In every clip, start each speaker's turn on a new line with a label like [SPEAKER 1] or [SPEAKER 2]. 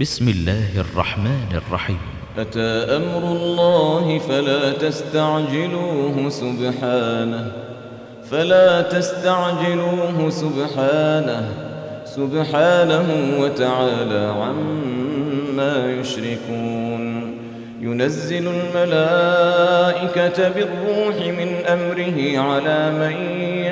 [SPEAKER 1] بسم الله الرحمن الرحيم
[SPEAKER 2] أتى أمر الله فلا تستعجلوه سبحانه فلا تستعجلوه سبحانه سبحانه وتعالى عما يشركون ينزل الملائكة بالروح من أمره على من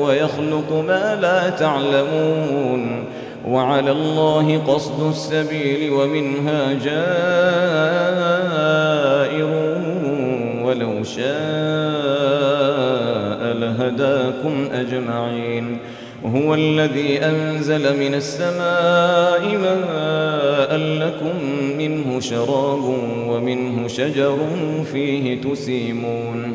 [SPEAKER 2] ويخلق ما لا تعلمون وعلى الله قصد السبيل ومنها جائر ولو شاء لهداكم أجمعين هو الذي أنزل من السماء ماء لكم منه شراب ومنه شجر فيه تسيمون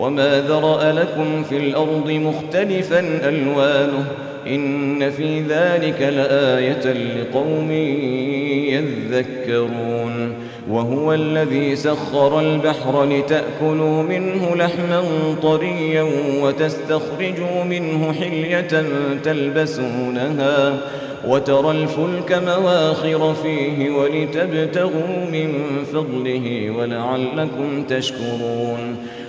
[SPEAKER 2] وما ذرأ لكم في الأرض مختلفا ألوانه إن في ذلك لآية لقوم يذكرون وهو الذي سخر البحر لتأكلوا منه لحما طريا وتستخرجوا منه حلية تلبسونها وترى الفلك مواخر فيه ولتبتغوا من فضله ولعلكم تشكرون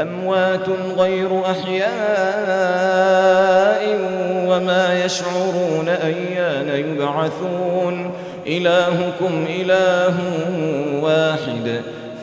[SPEAKER 2] أموات غير أحياء وما يشعرون أيان يبعثون إلهكم إله واحد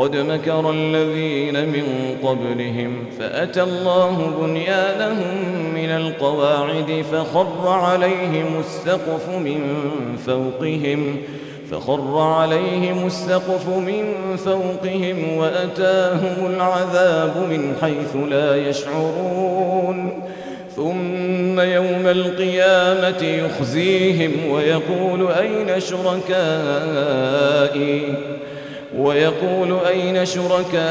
[SPEAKER 2] قد مكر الذين من قبلهم فأتى الله بنيانهم من القواعد فخر عليهم السقف من فوقهم فخر عليهم السقف من فوقهم وأتاهم العذاب من حيث لا يشعرون ثم يوم القيامة يخزيهم ويقول أين شركائي ويقول أين شركائي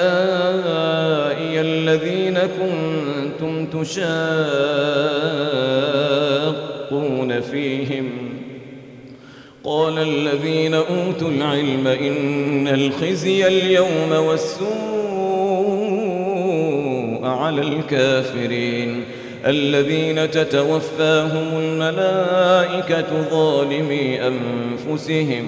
[SPEAKER 2] الذين كنتم تشاقون فيهم قال الذين أوتوا العلم إن الخزي اليوم والسوء على الكافرين الذين تتوفاهم الملائكة ظالمي أنفسهم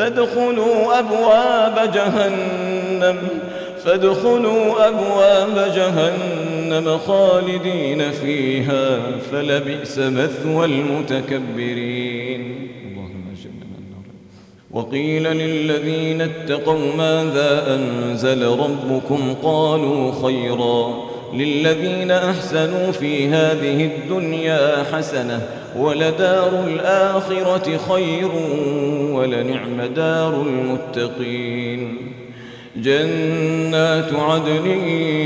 [SPEAKER 2] فادخلوا أبواب جهنم فادخلوا أبواب جهنم خالدين فيها فلبئس مثوى المتكبرين وقيل للذين اتقوا ماذا أنزل ربكم قالوا خيراً للذين أحسنوا في هذه الدنيا حسنة ولدار الآخرة خير ولنعم دار المتقين جنات عدن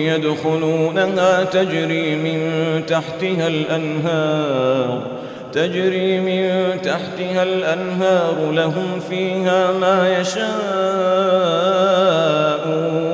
[SPEAKER 2] يدخلونها تجري من تحتها الأنهار تجري من تحتها الأنهار لهم فيها ما يشاءون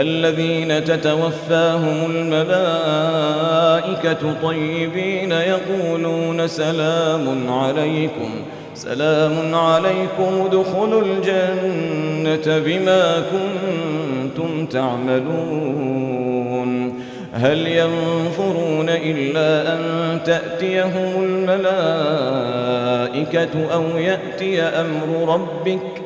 [SPEAKER 2] الذين تتوفاهم الملائكة طيبين يقولون سلام عليكم سلام عليكم ادخلوا الجنة بما كنتم تعملون هل ينفرون إلا أن تأتيهم الملائكة أو يأتي أمر ربك ؟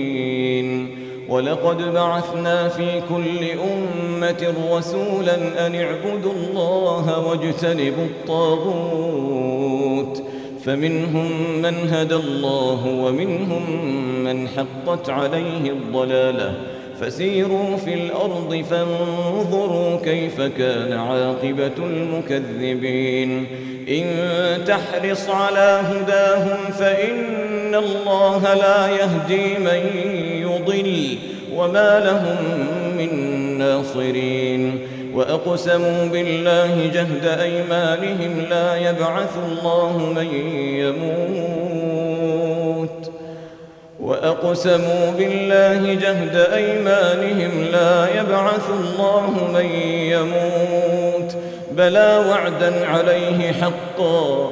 [SPEAKER 2] ولقد بعثنا في كل أمة رسولا أن اعبدوا الله واجتنبوا الطاغوت فمنهم من هدى الله ومنهم من حقت عليه الضلاله فسيروا في الأرض فانظروا كيف كان عاقبة المكذبين إن تحرص على هداهم فإن الله لا يهدي من يضل وما لهم من ناصرين وأقسموا بالله جهد أيمانهم لا يبعث الله من يموت وأقسموا بالله جهد أيمانهم لا يبعث الله من يموت بلى وعدا عليه حقا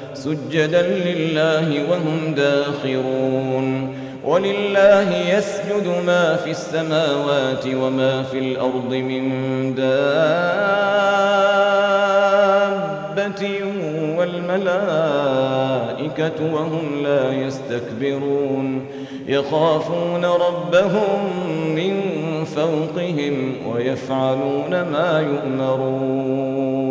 [SPEAKER 2] سجدا لله وهم داخرون ولله يسجد ما في السماوات وما في الأرض من دابة والملائكة وهم لا يستكبرون يخافون ربهم من فوقهم ويفعلون ما يؤمرون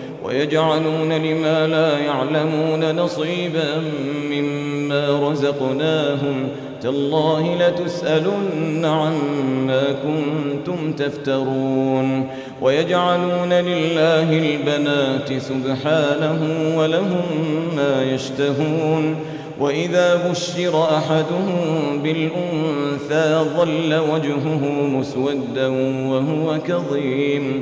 [SPEAKER 2] ويجعلون لما لا يعلمون نصيبا مما رزقناهم تالله لتسألن عما كنتم تفترون ويجعلون لله البنات سبحانه ولهم ما يشتهون وإذا بشر أحدهم بالأنثى ظل وجهه مسودا وهو كظيم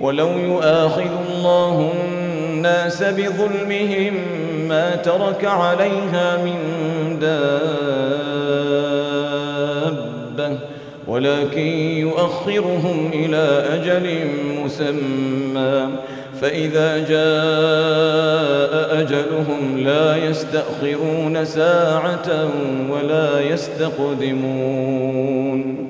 [SPEAKER 2] ولو يؤاخذ الله الناس بظلمهم ما ترك عليها من دابة ولكن يؤخرهم إلى أجل مسمى فإذا جاء أجلهم لا يستأخرون ساعة ولا يستقدمون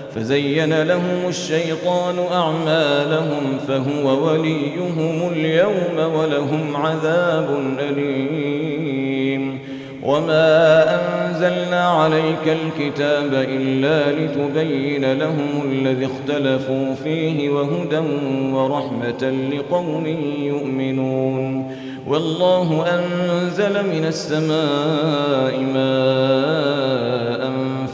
[SPEAKER 2] فزين لهم الشيطان أعمالهم فهو وليهم اليوم ولهم عذاب أليم وما أنزلنا عليك الكتاب إلا لتبين لهم الذي اختلفوا فيه وهدى ورحمة لقوم يؤمنون والله أنزل من السماء ماء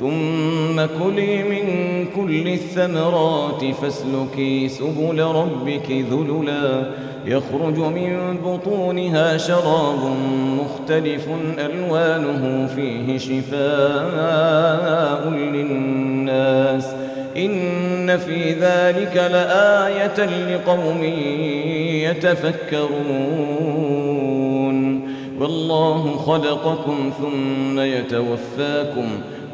[SPEAKER 2] ثم كلي من كل الثمرات فاسلكي سبل ربك ذللا يخرج من بطونها شراب مختلف ألوانه فيه شفاء للناس إن في ذلك لآية لقوم يتفكرون والله خلقكم ثم يتوفاكم ۖ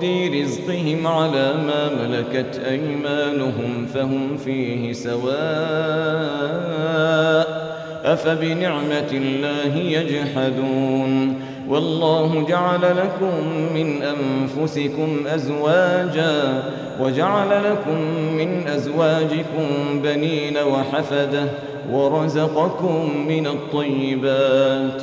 [SPEAKER 2] ربي رزقهم على ما ملكت أيمانهم فهم فيه سواء أفبنعمة الله يجحدون والله جعل لكم من أنفسكم أزواجا وجعل لكم من أزواجكم بنين وحفدة ورزقكم من الطيبات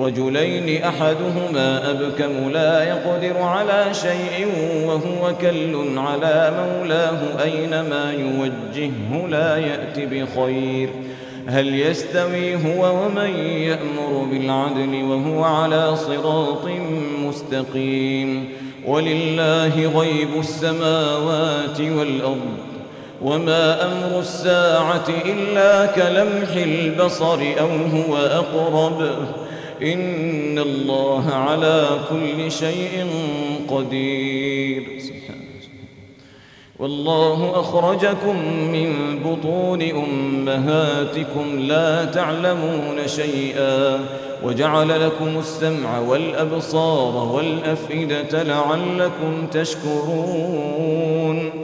[SPEAKER 2] رجلين أحدهما أبكم لا يقدر على شيء وهو كل على مولاه أينما يوجهه لا يأت بخير هل يستوي هو ومن يأمر بالعدل وهو على صراط مستقيم ولله غيب السماوات والأرض وما أمر الساعة إلا كلمح البصر أو هو أقرب إن الله على كل شيء قدير والله أخرجكم من بطون أمهاتكم لا تعلمون شيئا وجعل لكم السمع والأبصار والأفئدة لعلكم تشكرون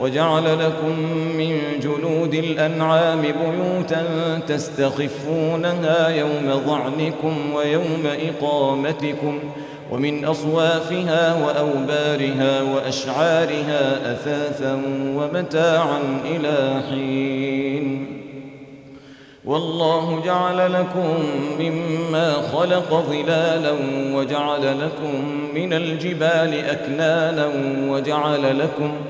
[SPEAKER 2] وجعل لكم من جلود الأنعام بيوتا تستخفونها يوم ظعنكم ويوم إقامتكم ومن أصوافها وأوبارها وأشعارها أثاثا ومتاعا إلى حين والله جعل لكم مما خلق ظلالا وجعل لكم من الجبال أكنانا وجعل لكم ۖ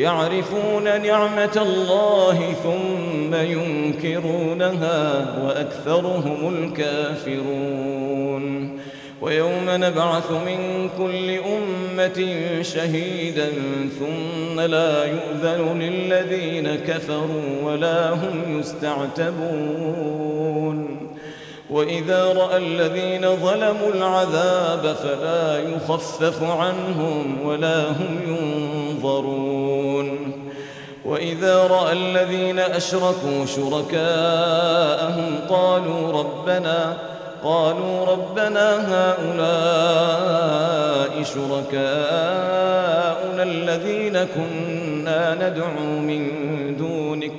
[SPEAKER 2] يعرفون نعمة الله ثم ينكرونها وأكثرهم الكافرون ويوم نبعث من كل أمة شهيدا ثم لا يؤذن للذين كفروا ولا هم يستعتبون وإذا رأى الذين ظلموا العذاب فلا يخفف عنهم ولا هم ينظرون وإذا رأى الذين أشركوا شركاءهم قالوا ربنا قالوا ربنا هؤلاء شركاؤنا الذين كنا ندعو من دونك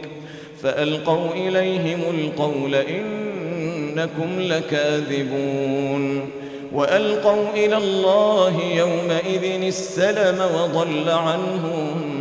[SPEAKER 2] فألقوا إليهم القول إنكم لكاذبون وألقوا إلى الله يومئذ السلم وضل عنهم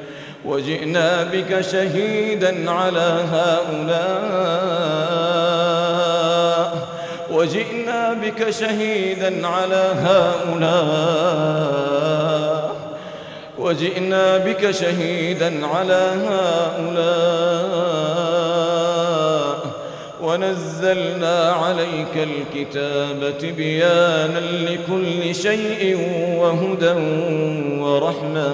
[SPEAKER 2] وجئنا بك شهيدا على هؤلاء وجئنا بك شهيدا على هؤلاء وجئنا بك شهيدا على هؤلاء ونزلنا عليك الكتاب تبيانا لكل شيء وهدى ورحمه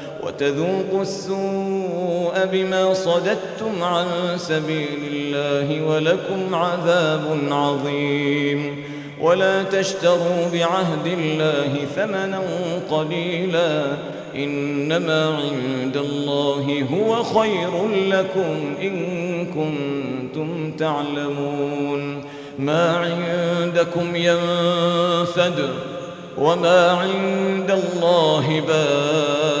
[SPEAKER 2] وتذوقوا السوء بما صددتم عن سبيل الله ولكم عذاب عظيم ولا تشتروا بعهد الله ثمنا قليلا إنما عند الله هو خير لكم إن كنتم تعلمون ما عندكم ينفد وما عند الله باد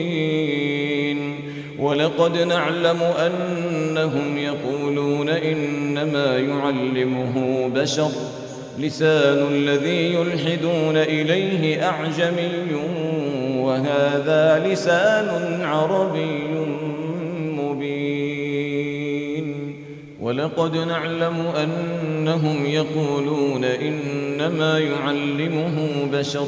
[SPEAKER 2] ولقد نعلم أنهم يقولون إنما يعلمه بشر لسان الذي يلحدون إليه أعجمي وهذا لسان عربي مبين ولقد نعلم أنهم يقولون إنما يعلمه بشر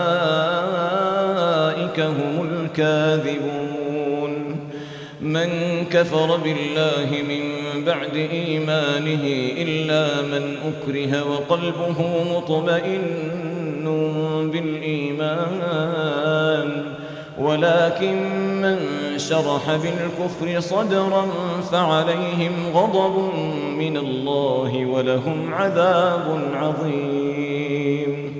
[SPEAKER 2] هم الكاذبون من كفر بالله من بعد إيمانه إلا من أكره وقلبه مطمئن بالإيمان ولكن من شرح بالكفر صدرا فعليهم غضب من الله ولهم عذاب عظيم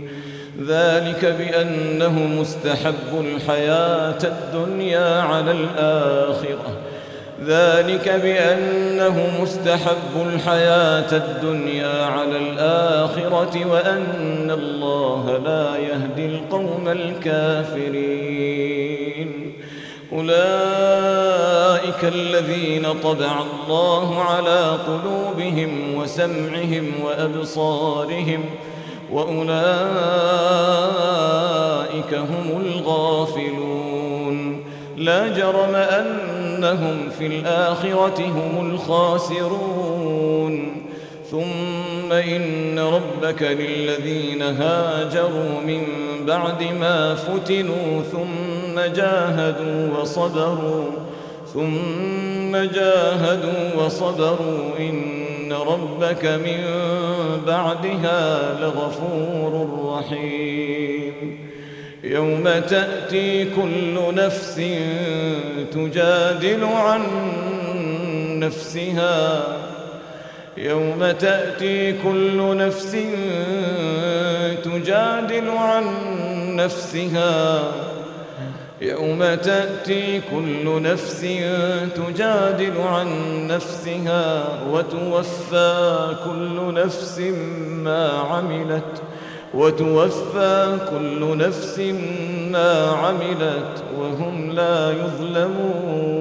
[SPEAKER 2] ذلك بأنه مستحب الحياة الدنيا على الآخرة ذلك بأنه مستحب الحياة الدنيا على الآخرة وأن الله لا يهدي القوم الكافرين أولئك الذين طبع الله على قلوبهم وسمعهم وأبصارهم وأولئك هم الغافلون لا جرم أنهم في الآخرة هم الخاسرون ثم إن ربك للذين هاجروا من بعد ما فتنوا ثم جاهدوا وصبروا ثم جاهدوا وصبروا إن إن ربك من بعدها لغفور رحيم يوم تأتي كل نفس تجادل عن نفسها يوم تأتي كل نفس تجادل عن نفسها يوم تأتي كل نفس تجادل عن نفسها وتوفى كل نفس ما عملت وتوفى كل نفس ما عملت وهم لا يظلمون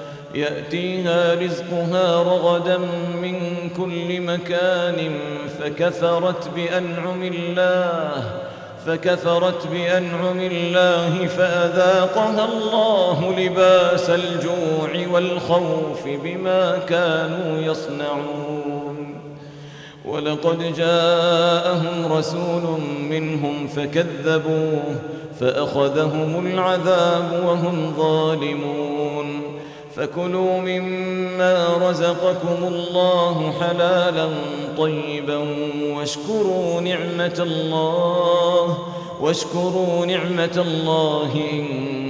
[SPEAKER 2] يأتيها رزقها رغدا من كل مكان فكفرت بأنعم الله فكفرت بأنعم الله فأذاقها الله لباس الجوع والخوف بما كانوا يصنعون ولقد جاءهم رسول منهم فكذبوه فأخذهم العذاب وهم ظالمون فكلوا مما رزقكم الله حلالا طيبا واشكروا نعمة الله واشكروا نعمة الله إن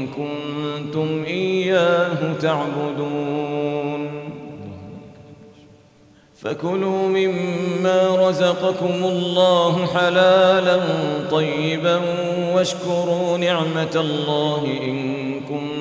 [SPEAKER 2] كنتم إياه تعبدون فكلوا مما رزقكم الله حلالا طيبا واشكروا نعمة الله إن كنتم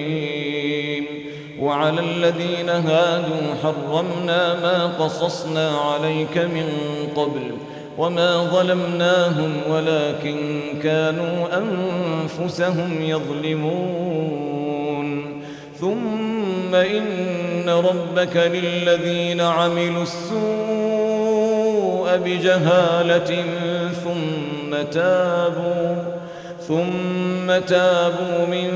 [SPEAKER 2] وعلى الذين هادوا حرمنا ما قصصنا عليك من قبل وما ظلمناهم ولكن كانوا أنفسهم يظلمون ثم إن ربك للذين عملوا السوء بجهالة ثم تابوا ثم تابوا من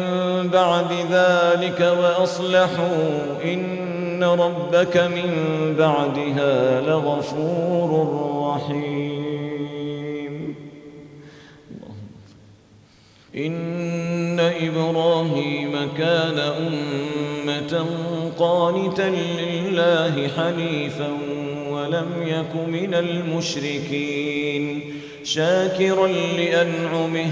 [SPEAKER 2] بعد ذلك وأصلحوا إن ربك من بعدها لغفور رحيم إن إبراهيم كان أمة قانتا لله حنيفا ولم يك من المشركين شاكرا لأنعمه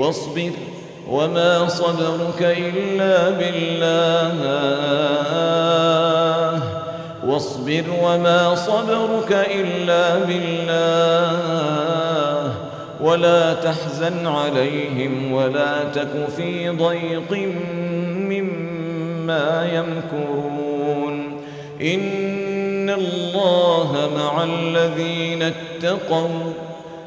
[SPEAKER 2] واصبر وما صبرك إلا بالله واصبر وما صبرك إلا بالله ولا تحزن عليهم ولا تك في ضيق مما يمكرون إن الله مع الذين اتقوا